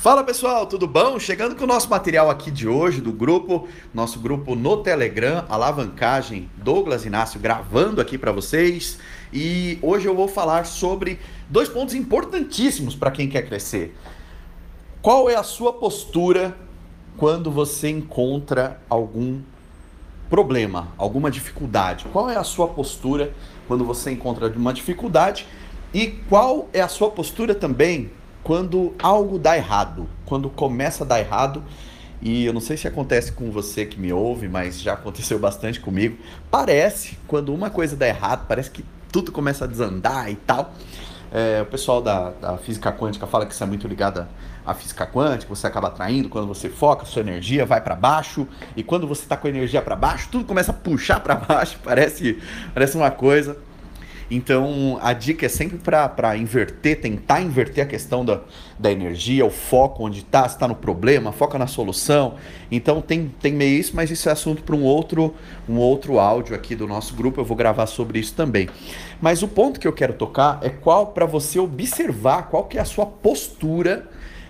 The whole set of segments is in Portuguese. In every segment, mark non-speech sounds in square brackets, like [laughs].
Fala pessoal, tudo bom? Chegando com o nosso material aqui de hoje do grupo, nosso grupo no Telegram, Alavancagem Douglas Inácio gravando aqui para vocês. E hoje eu vou falar sobre dois pontos importantíssimos para quem quer crescer. Qual é a sua postura quando você encontra algum problema, alguma dificuldade? Qual é a sua postura quando você encontra uma dificuldade? E qual é a sua postura também quando algo dá errado, quando começa a dar errado, e eu não sei se acontece com você que me ouve, mas já aconteceu [laughs] bastante comigo. Parece, quando uma coisa dá errado, parece que tudo começa a desandar e tal. É, o pessoal da, da, física quântica fala que isso é muito ligado à física quântica, você acaba atraindo quando você foca, sua energia vai para baixo, e quando você está com a energia para baixo, tudo começa a puxar para [laughs] baixo, parece, parece uma coisa. Então a dica é sempre para inverter, tentar inverter a questão da, da energia, o foco onde está, se está no problema, foca na solução. Então tem, tem meio isso, mas isso é assunto para um outro, um outro áudio aqui do nosso grupo. Eu vou gravar sobre isso também. Mas o ponto que eu quero tocar é qual para você observar qual que é a sua postura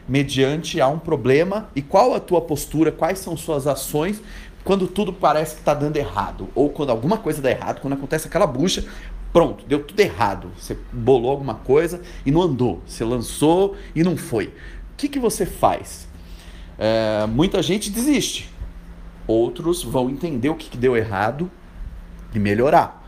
mediante a um problema e qual a tua postura, quais são suas ações quando tudo parece que está dando errado, ou quando alguma coisa dá errado, quando acontece aquela bucha, Pronto, deu tudo errado. Você bolou alguma coisa e não andou. Você lançou e não foi. O que, que você faz? É, muita gente desiste. Outros vão entender o que, que deu errado e melhorar.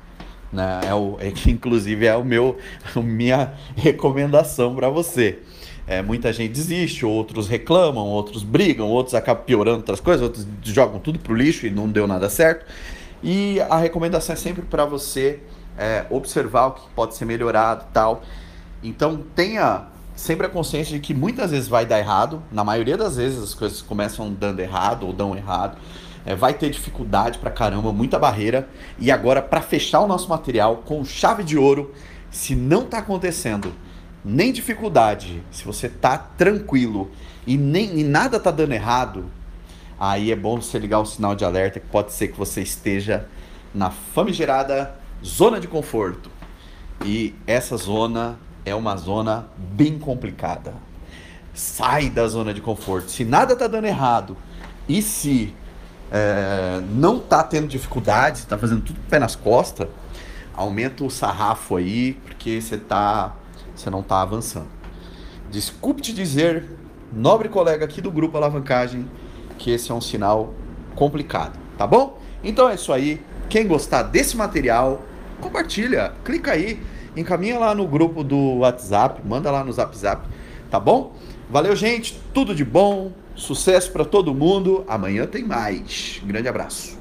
Né? É o, é, inclusive é o meu, a minha recomendação para você. É, muita gente desiste, outros reclamam, outros brigam, outros acabam piorando outras coisas, outros jogam tudo pro lixo e não deu nada certo. E a recomendação é sempre para você é, observar o que pode ser melhorado tal. Então tenha sempre a consciência de que muitas vezes vai dar errado, na maioria das vezes as coisas começam dando errado ou dão errado. É, vai ter dificuldade pra caramba, muita barreira. E agora, para fechar o nosso material com chave de ouro, se não está acontecendo nem dificuldade, se você está tranquilo e, nem, e nada está dando errado, aí é bom você ligar o sinal de alerta que pode ser que você esteja na famigerada zona de conforto. E essa zona é uma zona bem complicada. Sai da zona de conforto. Se nada está dando errado e se é, não está tendo dificuldade, está fazendo tudo pé nas costas, aumenta o sarrafo aí, porque você tá, você não está avançando. Desculpe te dizer, nobre colega aqui do grupo Alavancagem, que esse é um sinal complicado, tá bom? Então é isso aí. Quem gostar desse material, compartilha, clica aí, encaminha lá no grupo do WhatsApp, manda lá no Zap Zap, tá bom? Valeu, gente, tudo de bom, sucesso para todo mundo. Amanhã tem mais. Grande abraço.